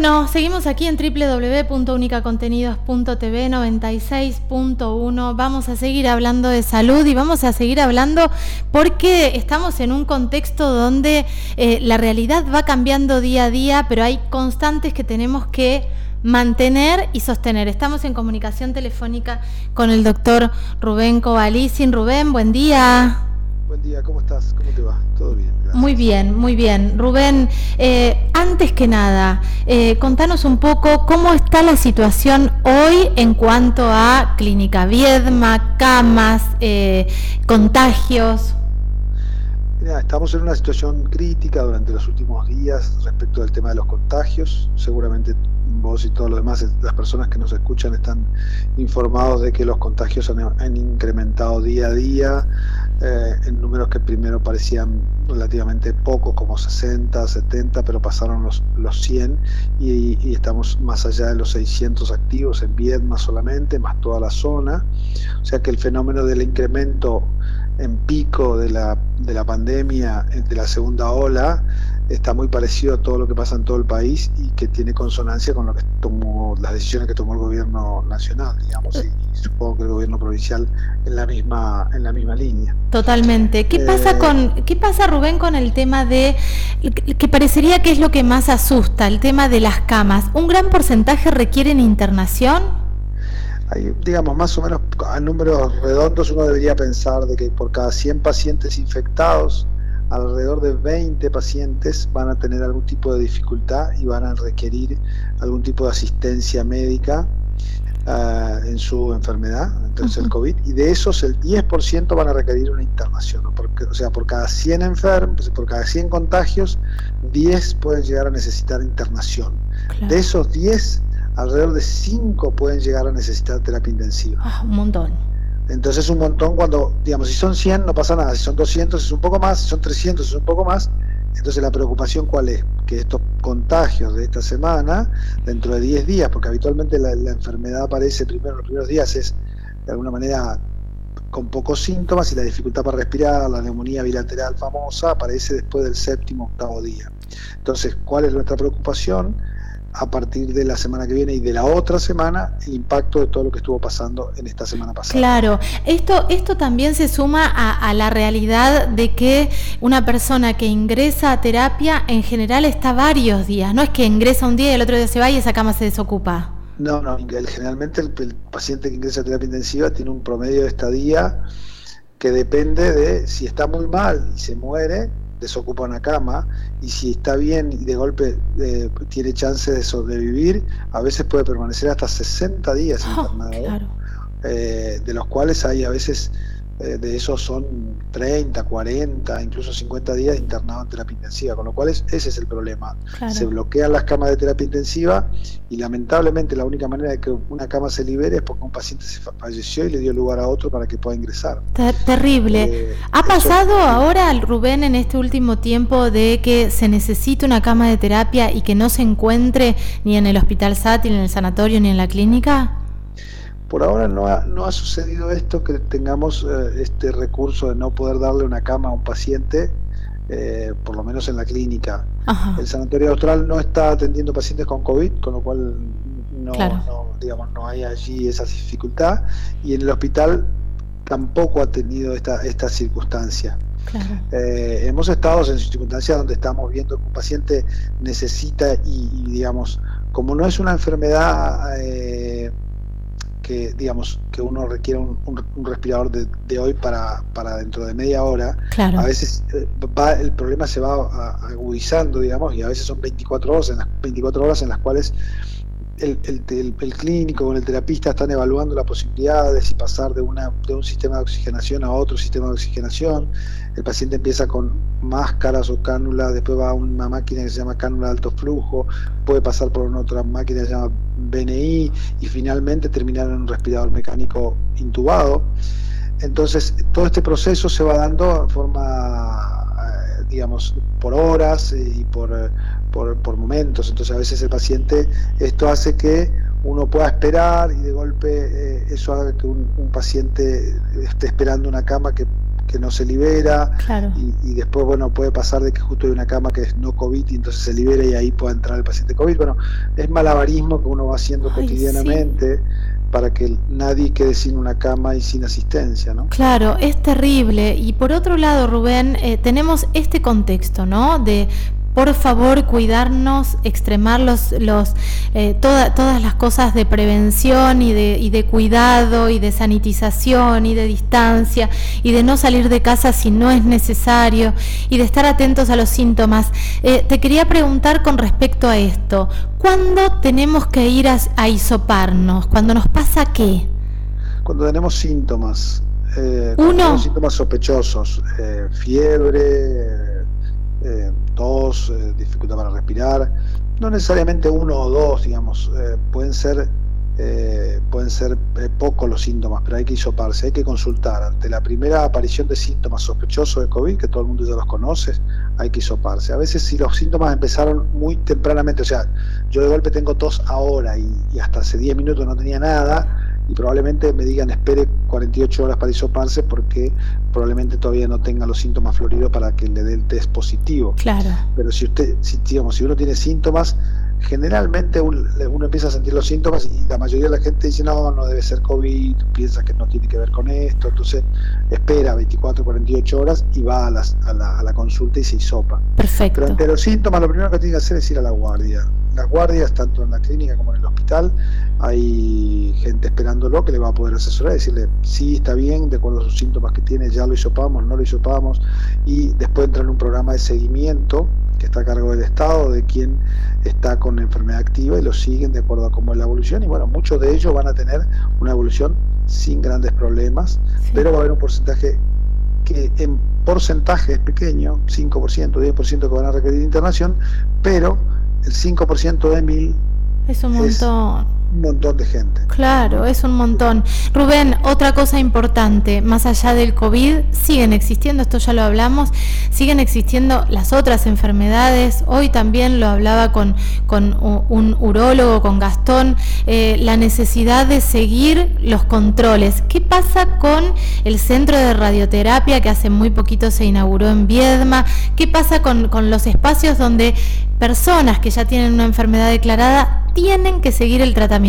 Bueno, seguimos aquí en www.unicacontenidos.tv 96.1. Vamos a seguir hablando de salud y vamos a seguir hablando porque estamos en un contexto donde eh, la realidad va cambiando día a día, pero hay constantes que tenemos que mantener y sostener. Estamos en comunicación telefónica con el doctor Rubén Covalicin. Rubén, buen día. Buen día, ¿cómo estás? ¿Cómo te va? ¿Todo bien? Muy bien, muy bien. Rubén, eh, antes que nada, eh, contanos un poco cómo está la situación hoy en cuanto a Clínica Viedma, camas, eh, contagios. Estamos en una situación crítica durante los últimos días respecto del tema de los contagios. Seguramente vos y todos los demás, las personas que nos escuchan están informados de que los contagios han, incrementado día a día eh, en números que primero parecían relativamente pocos, como 60, 70, pero pasaron los, los 100 y, estamos más allá de los 600 activos en Viedma solamente, más toda la zona. O sea que el fenómeno del incremento en pico de la, de la pandemia, de la segunda ola, está muy parecido a todo lo que pasa en todo el país y que tiene consonancia con lo que tomó las decisiones que tomó el gobierno nacional, digamos, y, supongo que el gobierno provincial en la misma en la misma línea. Totalmente. ¿Qué pasa eh, con qué pasa Rubén con el tema de que parecería que es lo que más asusta, el tema de las camas? ¿Un gran porcentaje requieren internación? Hay, digamos, más o menos a números redondos uno debería pensar de que por cada 100 pacientes infectados alrededor de 20 pacientes van a tener algún tipo de dificultad y van a requerir algún tipo de asistencia médica ah, en su enfermedad, entonces el COVID, y de esos el 10% van a requerir una internación, Porque, o sea, por cada 100 enfermos, por cada 100 contagios, 10 pueden llegar a necesitar internación. De esos 10, alrededor de 5 pueden llegar a necesitar terapia intensiva. Ah, un montón. Entonces un montón cuando, digamos, si son 100 no pasa nada, si son 200 es un poco más, si son 300 es un poco más. Entonces la preocupación cuál es? Que estos contagios de esta semana, dentro de 10 días, porque habitualmente la, enfermedad aparece primero los primeros días, es de alguna manera con pocos síntomas y la dificultad para respirar, la neumonía bilateral famosa, aparece después del séptimo, octavo día. Entonces, ¿cuál es nuestra preocupación? A partir de la semana que viene y de la otra semana el impacto de todo lo que estuvo pasando en esta semana pasada. Claro, esto, esto también se suma a, la realidad de que una persona que ingresa a terapia en general está varios días, no es que ingresa un día y el otro día se va y esa cama se desocupa. No, no, generalmente el, el paciente que ingresa a terapia intensiva tiene un promedio de estadía que depende de si está muy mal y se muere, desocupa una cama y si está bien y de golpe eh, tiene chance de sobrevivir, a veces puede permanecer hasta 60 días oh, internado, eh, de los cuales hay a veces eh, de esos son 30, 40, incluso 50 días internado en terapia intensiva, con lo cual ese es el problema. Se bloquean las camas de terapia intensiva y lamentablemente la única manera de que una cama se libere es porque un paciente se falleció y le dio lugar a otro para que pueda ingresar. terrible. Eh, ¿Ha pasado ahora, Rubén, en este último tiempo de que se necesite una cama de terapia y que no se encuentre ni en el hospital SAT, ni en el sanatorio, ni en la clínica? Por ahora no ha, no ha sucedido esto, que tengamos eh, este recurso de no poder darle una cama a un paciente, eh, por lo menos en la clínica. El Sanatorio Austral no está atendiendo pacientes con COVID, con lo cual no, digamos, no hay allí esa dificultad, y en el hospital tampoco ha tenido esta, esta circunstancia. Eh, hemos estado en circunstancias donde estamos viendo que un paciente necesita y, digamos, como no es una enfermedad que digamos que uno requiere un, respirador de, hoy para, para dentro de media hora, a veces eh, va, el problema se va agudizando, digamos, y a veces son 24 horas en las 24 horas en las cuales el, el, el, clínico con el terapista están evaluando la posibilidad de si pasar de, una, de un sistema de oxigenación a otro sistema de oxigenación. El paciente empieza con máscaras o cánulas, después va a una máquina que se llama cánula de alto flujo, puede pasar por una otra máquina que se llama BNI y finalmente terminar en un respirador mecánico intubado. Entonces, todo este proceso se va dando en forma digamos, por horas eh, y por, eh, por, por, momentos. Entonces a veces el paciente, esto hace que uno pueda esperar y de golpe eh, eso haga que un, paciente esté esperando una cama que, que no se libera y, después, bueno, puede pasar de que justo hay una cama que es no COVID y entonces se libera y ahí puede entrar el paciente COVID. Bueno, es malabarismo que uno va haciendo cotidianamente. para que nadie quede sin una cama y sin asistencia, ¿no? Claro, es terrible. Y por otro lado, Rubén, eh, tenemos este contexto, ¿no? De por favor cuidarnos, extremar los, los, eh, todas las cosas de prevención y de, y de, cuidado y de sanitización y de distancia y de no salir de casa si no es necesario y de estar atentos a los síntomas. Eh, te quería preguntar con respecto a esto, ¿cuándo tenemos que ir a, a hisoparnos? ¿Cuándo nos pasa qué? Cuando tenemos síntomas. Eh, Uno. síntomas sospechosos, fiebre, eh, tos, eh, dificultad para respirar, no necesariamente uno o dos, digamos, eh, pueden ser pueden ser pocos los síntomas, pero hay que hisoparse, hay que consultar. Ante la primera aparición de síntomas sospechosos de COVID, que todo el mundo ya los conoce, hay que hisoparse. A veces si los síntomas empezaron muy tempranamente, o sea, yo de golpe tengo tos ahora y, y hasta hace 10 minutos no tenía nada, y probablemente me digan espere 48 horas para hisoparse porque probablemente todavía no tenga los síntomas floridos para que le dé el test positivo. Claro. Pero si usted, si, digamos, si uno tiene síntomas, generalmente uno, empieza a sentir los síntomas y la mayoría de la gente dice no, no debe ser COVID, piensa que no tiene que ver con esto, entonces espera 24, 48 horas y va a, la, a la consulta y se hisopa. Perfecto. Pero ante los síntomas lo primero que tiene que hacer es ir a la guardia las guardias, tanto en la clínica como en el hospital, hay gente esperándolo que le va a poder asesorar, decirle, sí, está bien, de acuerdo a sus síntomas que tiene, ya lo hisopamos, no lo hisopamos, y después entra en un programa de seguimiento que está a cargo del Estado, de quien está con enfermedad activa y lo siguen de acuerdo a cómo es la evolución, y bueno, muchos de ellos van a tener una evolución sin grandes problemas, pero va a haber un porcentaje que en porcentaje es pequeño, 5%, 10% que van a requerir internación, pero el 5% de mil es un montón un montón de gente. Claro, es un montón. Rubén, otra cosa importante, más allá del COVID, siguen existiendo, esto ya lo hablamos, siguen existiendo las otras enfermedades. Hoy también lo hablaba con, con un urólogo, con Gastón, eh, la necesidad de seguir los controles. ¿Qué pasa con el centro de radioterapia que hace muy poquito se inauguró en Viedma? ¿Qué pasa con, con los espacios donde personas que ya tienen una enfermedad declarada tienen que seguir el tratamiento?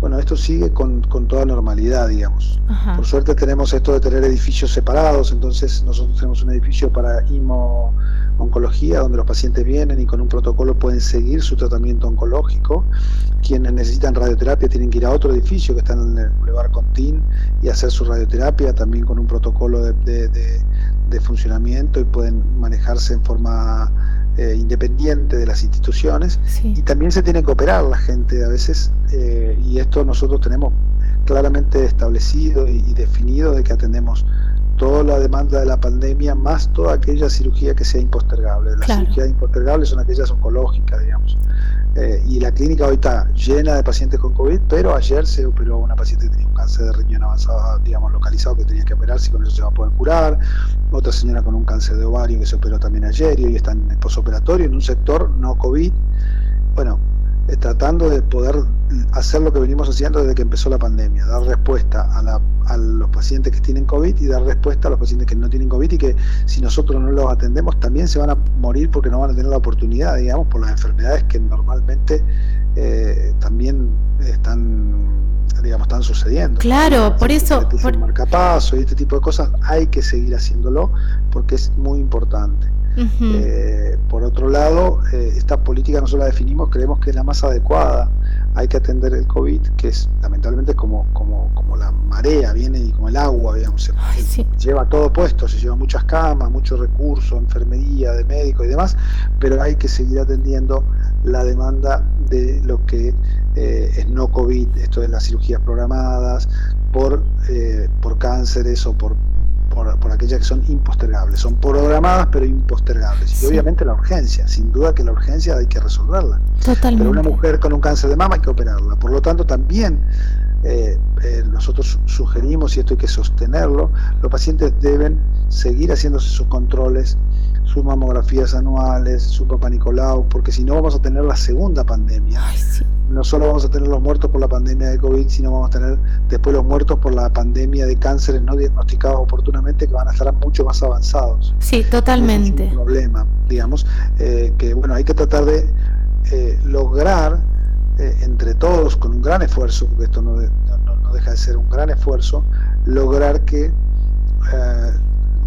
Bueno, esto sigue con, toda normalidad, digamos. Por suerte tenemos esto de tener edificios separados, entonces nosotros tenemos un edificio para IMO oncología, donde los pacientes vienen y con un protocolo pueden seguir su tratamiento oncológico. Quienes necesitan radioterapia tienen que ir a otro edificio que está en el Boulevard Contín y hacer su radioterapia también con un protocolo de funcionamiento y pueden manejarse en forma eh, independiente de las instituciones y también se tiene que operar la gente a veces eh, y esto nosotros tenemos claramente establecido y, definido de que atendemos toda la demanda de la pandemia más toda aquella cirugía que sea impostergable. Las cirugías impostergables son aquellas oncológicas, digamos. Eh, y la clínica hoy está llena de pacientes con COVID, pero ayer se operó una paciente que tenía un cáncer de riñón avanzado, digamos, localizado, que tenía que operarse y con eso se va a poder curar. Otra señora con un cáncer de ovario que se operó también ayer y hoy está en el posoperatorio en un sector no COVID. Bueno, tratando de poder hacer lo que venimos haciendo desde que empezó la pandemia, dar respuesta a, los pacientes que tienen COVID y dar respuesta a los pacientes que no tienen COVID y que si nosotros no los atendemos también se van a morir porque no van a tener la oportunidad, digamos, por las enfermedades que normalmente eh, también están digamos están sucediendo. Claro, por eso por... marcapaso y este tipo de cosas hay que seguir haciéndolo porque es muy importante. Eh, por otro lado, eh, esta política nosotros la definimos, creemos que es la más adecuada. Hay que atender el COVID, que es lamentablemente como, como, como la marea, viene y como el agua, digamos, se, lleva todo puesto, se lleva muchas camas, muchos recursos, enfermería, de médico y demás, pero hay que seguir atendiendo la demanda de lo que eh, es no COVID, esto de las cirugías programadas, por, por cánceres o por por, aquellas que son impostergables. Son programadas pero impostergables. Y obviamente la urgencia, sin duda que la urgencia hay que resolverla. Totalmente. Pero una mujer con un cáncer de mama hay que operarla. Por lo tanto, también eh, eh, nosotros sugerimos, y esto hay que sostenerlo, los pacientes deben seguir haciéndose sus controles, sus mamografías anuales, su papá Nicolau, porque si no vamos a tener la segunda pandemia. No solo vamos a tener los muertos por la pandemia de COVID, sino vamos a tener después los muertos por la pandemia de cánceres no diagnosticados oportunamente que van a estar mucho más avanzados. Sí, totalmente. Es un problema, digamos, eh, que bueno, hay que tratar de lograr eh, entre todos, con un gran esfuerzo, porque esto no, deja de ser un gran esfuerzo, lograr que eh,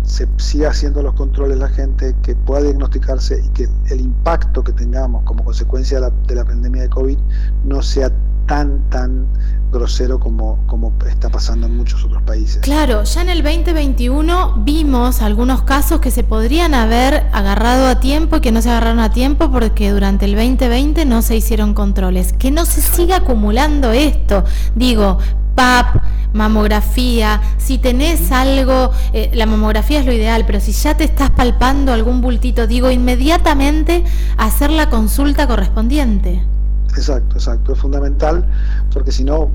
se siga haciendo los controles la gente, que pueda diagnosticarse y que el impacto que tengamos como consecuencia de la, de la pandemia de COVID no sea tan, tan grosero como, como está pasando en muchos otros países. Claro, ya en el 2021 vimos algunos casos que se podrían haber agarrado a tiempo y que no se agarraron a tiempo porque durante el 2020 no se hicieron controles. Que no se siga acumulando esto. Digo, PAP, mamografía, si tenés algo, eh, la mamografía es lo ideal, pero si ya te estás palpando algún bultito, digo, inmediatamente hacer la consulta correspondiente. Exacto, exacto. Es fundamental porque si no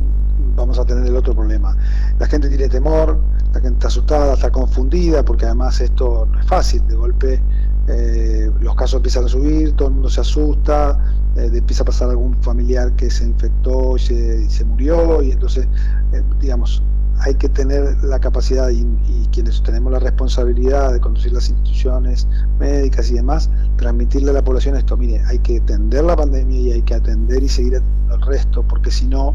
vamos a tener el otro problema. La gente tiene temor, la gente está asustada, está confundida, porque además esto no es fácil. De golpe eh, los casos empiezan a subir, todo el mundo se asusta, eh, empieza a pasar algún familiar que se infectó y se, murió, y entonces, eh, digamos, hay que tener la capacidad y, quienes tenemos la responsabilidad de conducir las instituciones médicas y demás, transmitirle a la población esto, mire, hay que atender la pandemia y hay que atender y seguir atendiendo el resto, porque si no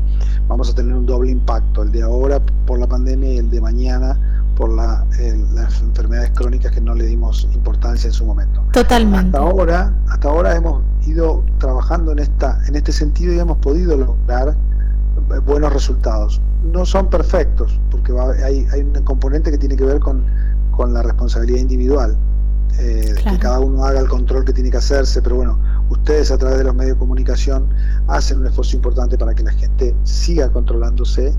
vamos a tener un doble impacto, el de ahora por la pandemia y el de mañana por las enfermedades crónicas que no le dimos importancia en su momento. Totalmente. Hasta ahora, hasta ahora hemos ido trabajando en esta, en este sentido y hemos podido lograr buenos resultados. No son perfectos, porque hay, hay, un componente que tiene que ver con, con la responsabilidad individual, eh, que cada uno haga el control que tiene que hacerse, pero bueno, ustedes a través de los medios de comunicación hacen un esfuerzo importante para que la gente siga controlándose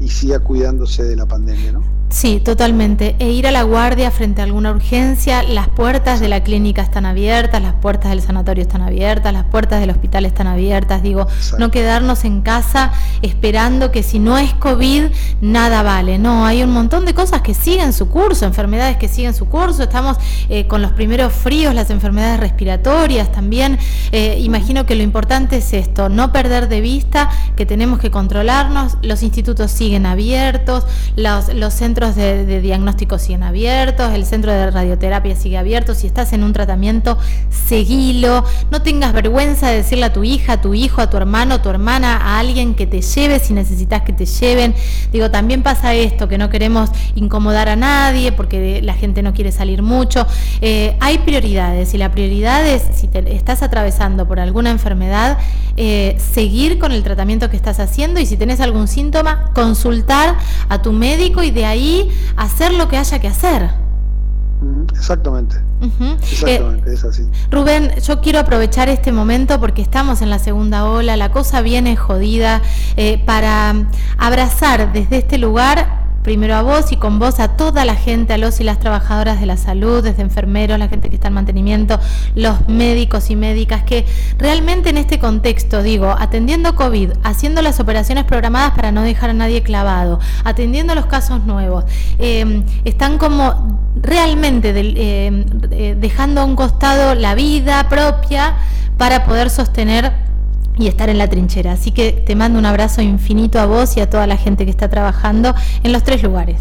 y siga cuidándose de la pandemia, ¿no? Sí, totalmente. E ir a la guardia frente a alguna urgencia, las puertas de la clínica están abiertas, las puertas del sanatorio están abiertas, las puertas del hospital están abiertas. Digo, no quedarnos en casa esperando que si no es COVID, nada vale. No, hay un montón de cosas que siguen su curso, enfermedades que siguen su curso. Estamos eh, con los primeros fríos, las enfermedades respiratorias también. Eh, imagino que lo importante es esto, no perder de vista que tenemos que controlarnos. Los institutos siguen abiertos, los, los centros centros de, diagnóstico siguen abiertos, el centro de radioterapia sigue abierto, si estás en un tratamiento, seguilo, no tengas vergüenza de decirle a tu hija, a tu hijo, a tu hermano, a tu hermana, a alguien que te lleve si necesitas que te lleven. Digo, también pasa esto, que no queremos incomodar a nadie porque la gente no quiere salir mucho. Eh, hay prioridades y la prioridad es, si te estás atravesando por alguna enfermedad, eh, seguir con el tratamiento que estás haciendo y si tenés algún síntoma, consultar a tu médico y de ahí hacer lo que haya que hacer. Exactamente. Exactamente, es así. Rubén, yo quiero aprovechar este momento porque estamos en la segunda ola, la cosa viene jodida, eh, para abrazar desde este lugar primero a vos y con vos a toda la gente, a los y las trabajadoras de la salud, desde enfermeros, la gente que está en mantenimiento, los médicos y médicas, que realmente en este contexto, digo, atendiendo COVID, haciendo las operaciones programadas para no dejar a nadie clavado, atendiendo los casos nuevos, em, están como realmente em, eh, dejando a un costado la vida propia para poder sostener y estar en la trinchera. Así que te mando un abrazo infinito a vos y a toda la gente que está trabajando en los tres lugares.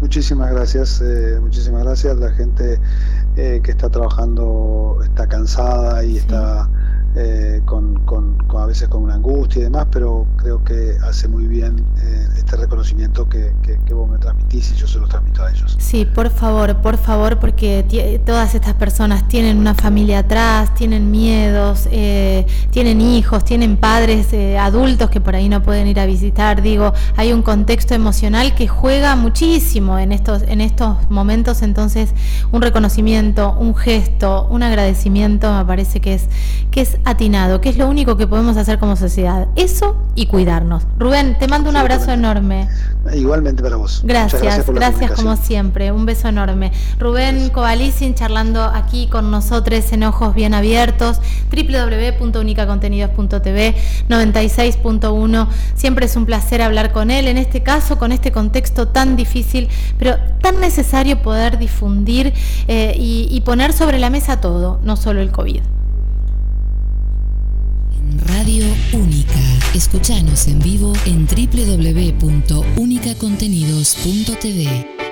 Muchísimas gracias, eh, muchísimas gracias. La gente eh, que está trabajando está cansada y está eh, con, a veces con una angustia y demás, pero creo que hace muy bien eh, este reconocimiento que, vos me transmitís y yo se lo transmito a ellos. Sí, por favor, por favor, porque todas estas personas tienen una familia atrás, tienen miedos, eh, tienen hijos, tienen padres adultos que por ahí no pueden ir a visitar. Digo, hay un contexto emocional que juega muchísimo en estos, en estos momentos, entonces un reconocimiento, un gesto, un agradecimiento me parece que es, que es atinado, que es lo único que podemos hacer como sociedad. Eso y cuidarnos. Rubén, te mando un abrazo enorme. Igualmente para vos. Gracias, gracias, como siempre. Un beso enorme. Rubén Covalicin charlando aquí con nosotros en Ojos Bien Abiertos, www.unicacontenidos.tv 96.1. Siempre es un placer hablar con él, en este caso, con este contexto tan difícil, pero tan necesario poder difundir eh, y, y poner sobre la mesa todo, no solo el COVID. Radio Única. Escuchanos en vivo en www.unicacontenidos.tv.